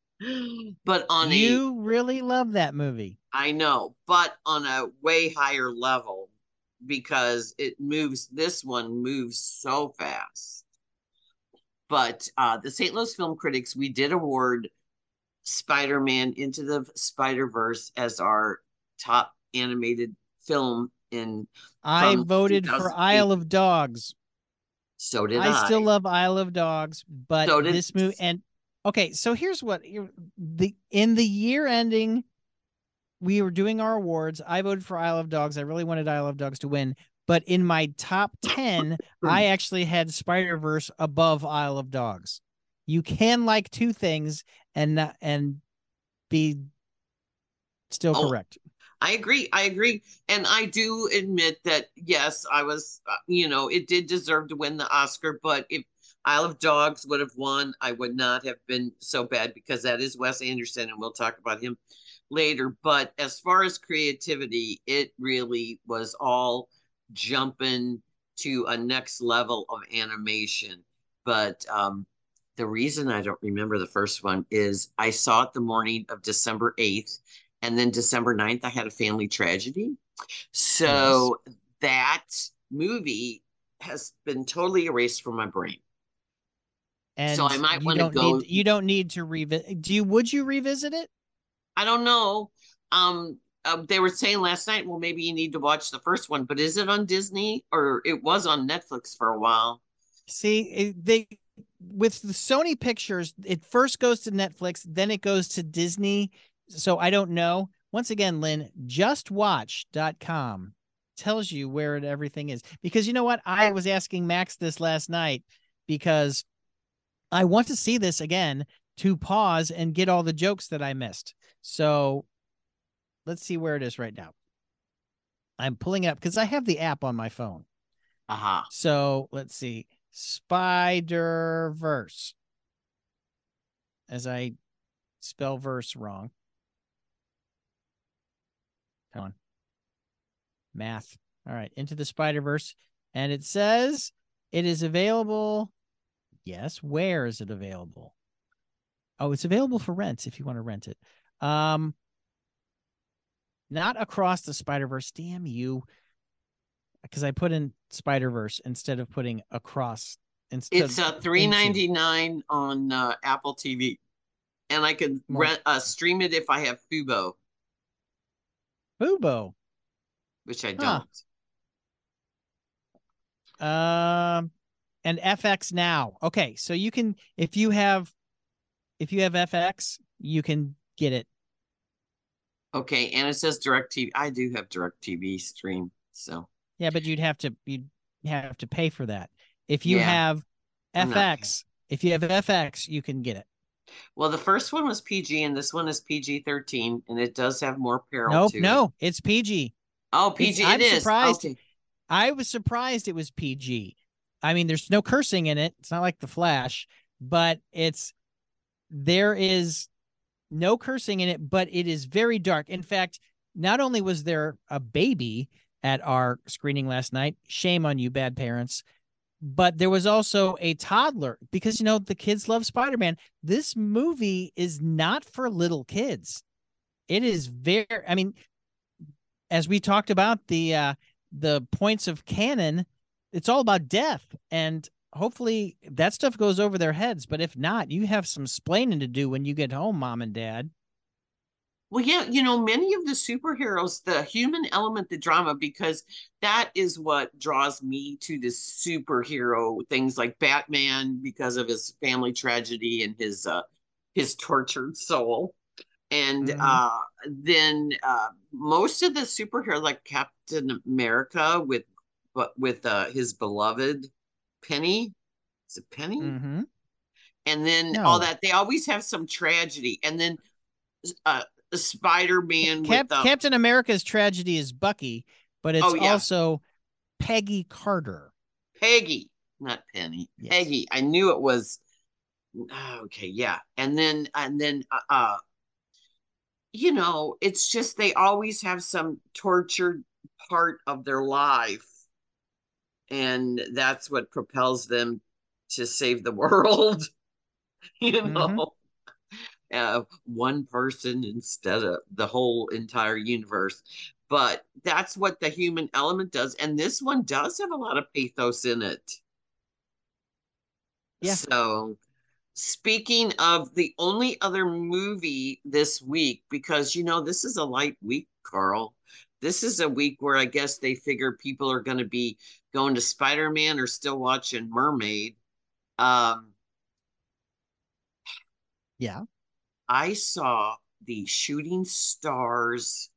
But on a You really love that movie. I know, but on a way higher level because it moves, this one moves so fast. But uh, the St. Louis Film Critics, we did award Spider Man Into the Spider Verse as our top animated film. In I voted for 2008. Isle of Dogs. so did I. I still love Isle of Dogs, but So this movie and okay, so here's what the in the year ending, we were doing our awards. I voted for Isle of Dogs. I really wanted Isle of Dogs to win, but in my top ten, I actually had Spider Verse above Isle of Dogs. You can like two things and not and be still Oh, correct. I agree. I agree. And I do admit that, yes, I was, uh, you know, it did deserve to win the Oscar, but if Isle of Dogs would have won, I would not have been so bad because that is Wes Anderson and we'll talk about him later. But as far as creativity, it really was all jumping to a next level of animation. But um, the reason I don't remember the first one is I saw it the morning of December 8th and then December 9th, I had a family tragedy. So that movie has been totally erased from my brain. And I might wanna don't go- Need, you don't need to revisit. Do you? Would you revisit it? I don't know. Um, uh, they were saying last night, well, maybe you need to watch the first one, but is it on Disney or it was on Netflix for a while? See, they with the Sony Pictures, it first goes to Netflix, then it goes to Disney. So I don't know. Once again, Lynn, justwatch.com tells you where everything is. Because you know what? I was asking Max this last night because I want to see this again to pause and get all the jokes that I missed. So let's see where it is right now. I'm pulling it up because I have the app on my phone. Aha. Uh-huh. So let's see. Spider Verse. As I spell verse wrong. Come on. Math. All right. Into the Spider Verse. And it says it is available. Yes. Where is it available? Oh, it's available for rent if you want to rent it. Um, not across the Spider Verse. Damn you because I put in Spider Verse instead of putting across Instead It's a three ninety nine on uh, Apple TV, and I can More- rent uh, stream it if I have Fubo, Fubo. which I don't. Um, and FX now. Okay, so you can if you have if you have FX, you can get it. Okay, and it says DirecTV. I do have DirecTV stream, so Yeah, but you'd have to you'd have to pay for that. If you Yeah. have I'm. FX, if you have FX, you can get it. well, the first one was PG, and this one is PG thirteen, and it does have more peril. Nope, it. no, it's PG. Oh, PG, I'm it is. surprised. Okay. I was surprised it was PG. I mean, there's no cursing in it. It's not like The Flash, but it's there is no cursing in it, but it is very dark. In fact, not only was there a baby at our screening last night, shame on you, bad parents, but there was also a toddler because you know the kids love Spider-Man. This movie is not for little kids. It is very I mean, as we talked about the uh the points of canon, it's all about death. And hopefully that stuff goes over their heads. But if not, you have some splaining to do when you get home, mom and dad. Well, yeah, you know, many of the superheroes, the human element, the drama, because that is what draws me to the superhero things like Batman because of his family tragedy and his uh his tortured soul. And Mhm. uh then uh most of the superheroes like Captain America with but with uh his beloved Penny. Is it Penny? Mm-hmm. and then No. all that they always have some tragedy and then uh spider-man Cap- with uh, Captain America's tragedy is Bucky, but it's Oh, yeah. also Peggy Carter. peggy not penny Yes. peggy i knew it was okay yeah and then and then uh, uh you know it's just they always have some tortured part of their life and that's what propels them to save the world you know Mhm. uh, one person instead of the whole entire universe but that's what the human element does and this one does have a lot of pathos in it Yeah. so speaking of the only other movie this week because you know this is a light week carl this is a week where i guess they figure people are going to be going to spider-man or still watching mermaid um Yeah. I saw the Shooting Stars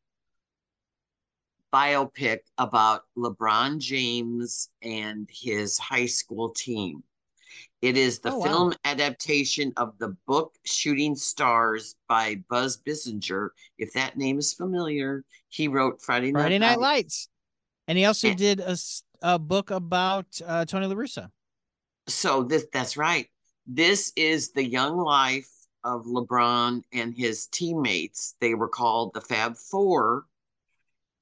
biopic about LeBron James and his high school team. It is the Oh, wow. film adaptation of the book Shooting Stars by Buzz Bissinger. If that name is familiar, he wrote Friday Night, Friday Night Lights. And he also Yeah. did a book about uh, Tony LaRussa. so this that's right this is the young life of lebron and his teammates they were called the fab four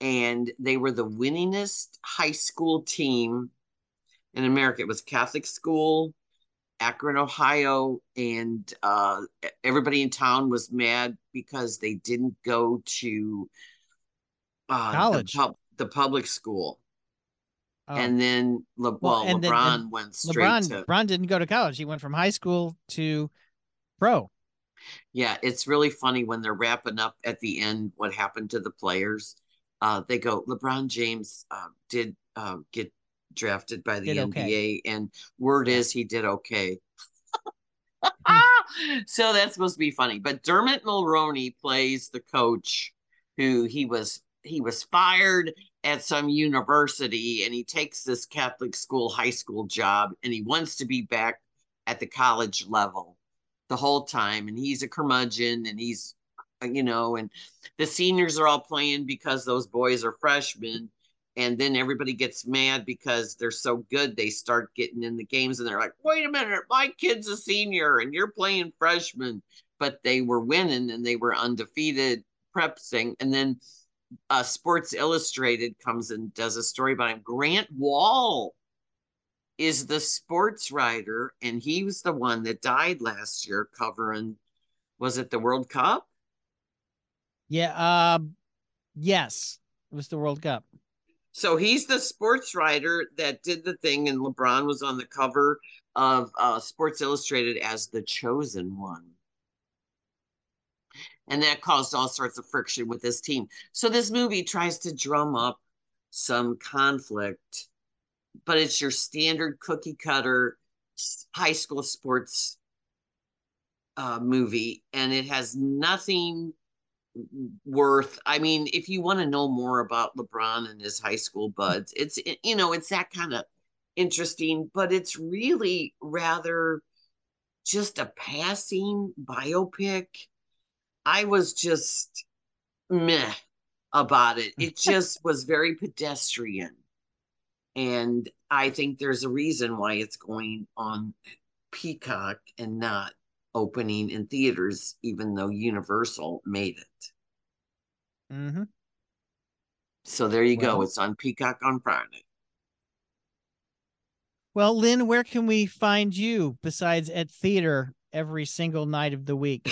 and they were the winningest high school team in america it was catholic school akron ohio and uh, everybody in town was mad because they didn't go to uh, College. the, pub- the public school Oh. and then Le- well, and then- lebron and went straight LeBron, to LeBron didn't go to college. He went from high school to pro. Yeah, it's really funny when they're wrapping up at the end what happened to the players. Uh, they go, LeBron James uh, did uh, get drafted by the Did NBA, okay. and word is he did okay. so that's supposed to be funny. But Dermot Mulroney plays the coach who he was he was fired at some university and he takes this Catholic school high school job and he wants to be back at the college level the whole time and he's a curmudgeon and he's you know and the seniors are all playing because those boys are freshmen and then everybody gets mad because they're so good they start getting in the games and they're like wait a minute my kid's a senior and you're playing freshman but they were winning and they were undefeated prep thing and then uh, sports illustrated comes and does a story about him Grant Wahl is the sports writer and he was the one that died last year covering was it the world cup Yeah. Um. Yes, it was the World Cup. So he's the sports writer that did the thing, and LeBron was on the cover of uh, Sports Illustrated as the chosen one. And that caused all sorts of friction with this team. So this movie tries to drum up some conflict, but it's your standard cookie cutter high school sports uh, movie, and it has nothing worth. I mean, if you want to know more about LeBron and his high school buds, it's you know it's that kind of interesting, but it's really rather just a passing biopic. I was just meh about it. It just was very pedestrian. And I think there's a reason why it's going on Peacock and not opening in theaters, even though Universal made it. Mm-hmm. So there you well, go. It's on Peacock on Friday. Well, Lynn, where can we find you besides at theater every single night of the week?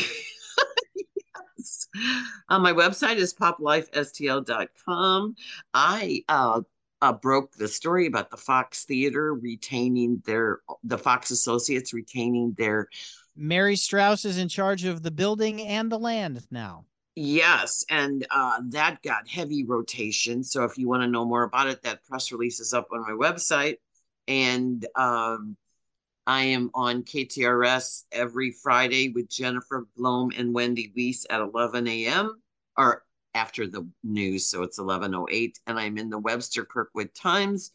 yes. Uh, my website is poplifestl.com. I uh, uh, broke the story about the Fox Theater retaining their, the Fox Associates retaining their. Mary Strauss is in charge of the building and the land now. Yes, and uh, that got heavy rotation. So if you want to know more about it, that press release is up on my website and um, I am on KTRS every Friday with Jennifer Blome and Wendy Weiss at 11 a.m. or after the news, so it's 11:08, and I'm in the Webster Kirkwood Times.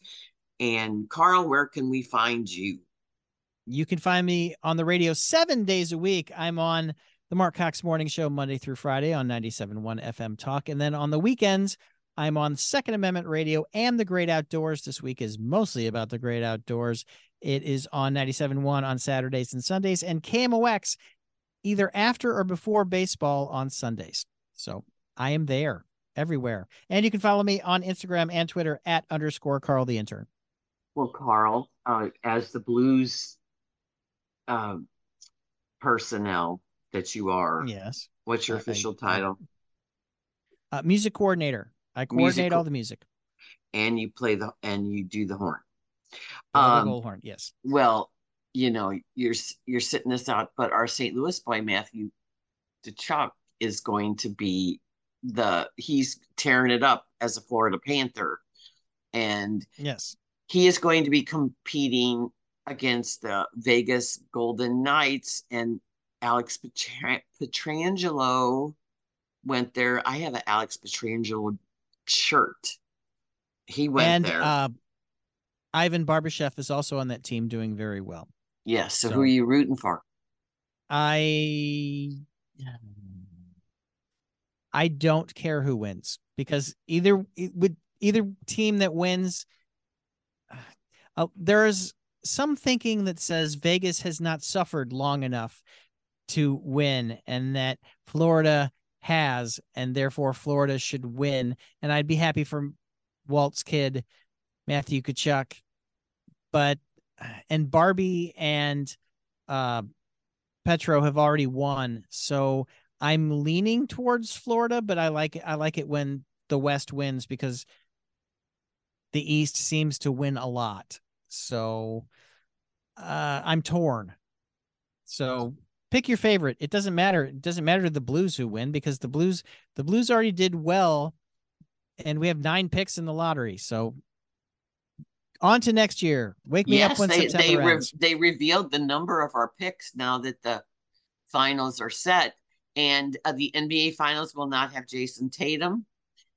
And Carl, where can we find you? You can find me on the radio seven days a week. I'm on the Marc Cox Morning Show Monday through Friday on 97.1 FM Talk, and then on the weekends I'm on Second Amendment Radio and the Great Outdoors. This week is mostly about the Great Outdoors. It is on 97.1 on Saturdays and Sundays, and KMOX either after or before baseball on Sundays. So I am there everywhere. And you can follow me on Instagram and Twitter at underscore Carl the Intern. Well, Carl, uh, as the blues uh, personnel that you are, yes. What's your official I, title? Uh, music coordinator. I coordinate music, all the music. And you play the and you do the horn. Um, the horn, yes. Well, you know, you're you're sitting this out, but our St. Louis boy Matthew Tkachuk is going to be the he's tearing it up as a Florida Panther, and yes, he is going to be competing against the Vegas Golden Knights and Alex Pietrangelo went there. I have an Alex Pietrangelo shirt. He went and, there. Uh, Ivan Barbashev is also on that team, doing very well. Yes. So, so who are you rooting for? I I don't care who wins because either with either team that wins, uh, there's some thinking that says Vegas has not suffered long enough to win, and that Florida has, and therefore Florida should win. And I'd be happy for Walt's kid, Matthew Tkachuk, but and Barbie and uh, Petro have already won, so I'm leaning towards Florida. But I like it. I like it when the West wins because the East seems to win a lot. So uh, I'm torn. So pick your favorite. It doesn't matter. It doesn't matter to the Blues who win because the Blues the Blues already did well, and we have nine picks in the lottery. So on to next year. Wake me yes, up when they, September they ends. they revealed the number of our picks now that the finals are set, and uh, the NBA finals will not have Jayson Tatum.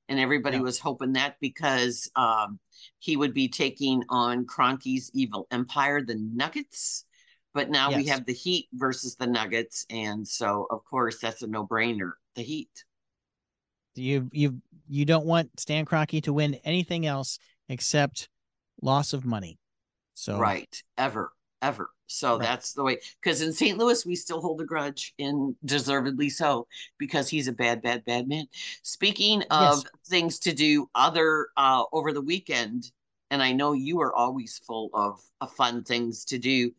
And everybody yeah. was hoping that because um, he would be taking on Kroenke's evil empire, the Nuggets but now yes. we have the Heat versus the Nuggets, and so of course that's a no-brainer. The Heat. You you you don't want Stan Kroenke to win anything else except loss of money. So right, ever, ever. So right. that's the way. Because in St. Louis, we still hold a grudge, and deservedly so, because he's a bad, bad, bad man. Speaking of yes. things to do, other uh, over the weekend, and I know you are always full of, of fun things to do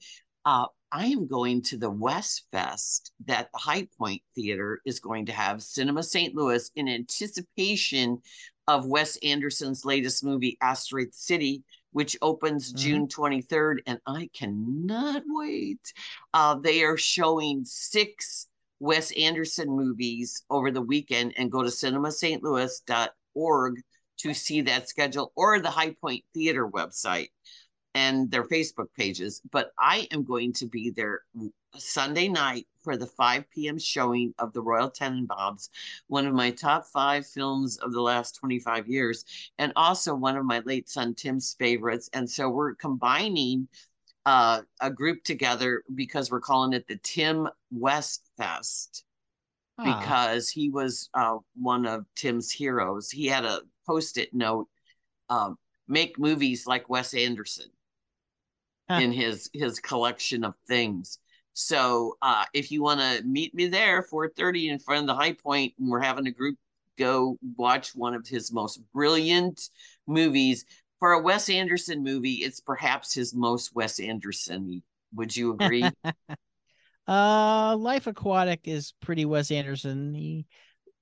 uh, I am going to the West Fest that the High Point Theater is going to have Cinema St. Louis in anticipation of Wes Anderson's latest movie, Asteroid City, which opens Mhm. June 23rd, and I cannot wait. Uh, they are showing six Wes Anderson movies over the weekend and go to cinemastlouis.org to see that schedule or the Hi-Pointe Theater website and their Facebook pages. But I am going to be there Sunday night for the 5 p.m. showing of The Royal Tenenbaums, one of my top five films of the last 25 years, and also one of my late son Tim's favorites. And so we're combining uh, a group together because we're calling it the Tim West Fest because he was uh, one of Tim's heroes. He had a post-it note, um, make movies like Wes Anderson Huh. in his his collection of things. So uh, if you want to meet me there, 4:30 in front of the Hi-Pointe, and we're having a group go watch one of his most brilliant movies. For a Wes Anderson movie, it's perhaps his most Wes Anderson. Would you agree? uh, Life Aquatic is pretty Wes Anderson.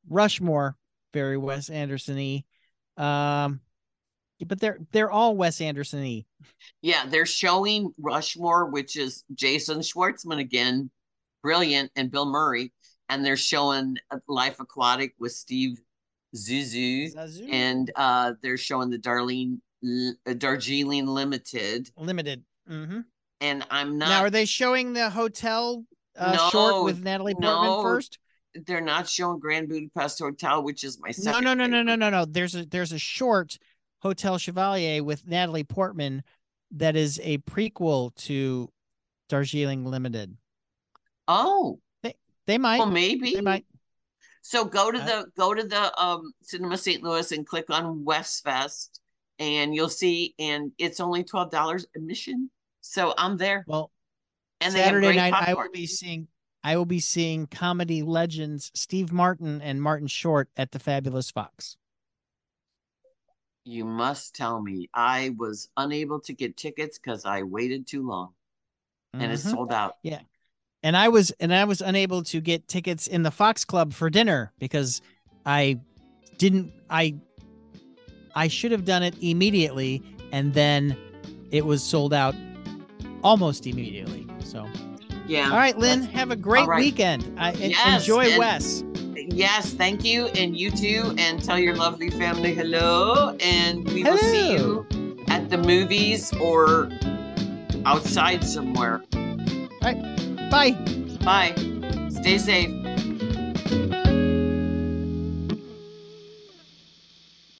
Rushmore, very Wes Anderson-y. Um, but they're they're all Wes Anderson-y. Yeah, they're showing Rushmore, which is Jason Schwartzman again, brilliant, and Bill Murray, and they're showing Life Aquatic with Steve Zuzu, Zazu. and uh, they're showing the Darlene uh, Darjeeling Limited, Limited. hmm and I'm not. Now, are they showing the hotel uh, No, short with Natalie Portman no. first? they're not showing Grand Budapest Hotel, which is my No, second. no, no, no, no, favorite. no, no. There's a there's a short Hotel Chevalier with Natalie Portman that is a prequel to Darjeeling Limited. Oh, They they might. well, maybe. they might. So go to I- the go to the um Cinema St. Louis and click on West Fest, and you'll see. And it's only twelve dollars admission. So I'm there, Well, and Saturday night I will be seeing I will be seeing comedy legends Steve Martin and Martin Short at the Fabulous Fox. You must tell me. I was unable to get tickets because I waited too long, and it's Mhm. sold out. Yeah. And I was and I was unable to get tickets in the Fox Club for dinner because I didn't I I should have done it immediately and then it was sold out almost immediately. So Yeah. all right, Lynn, have a great right. weekend. I Yes, enjoy Wes. Yes, thank you, and you too, and tell your lovely family hello, and we will see you at the movies or outside somewhere. Bye. Bye. Stay safe.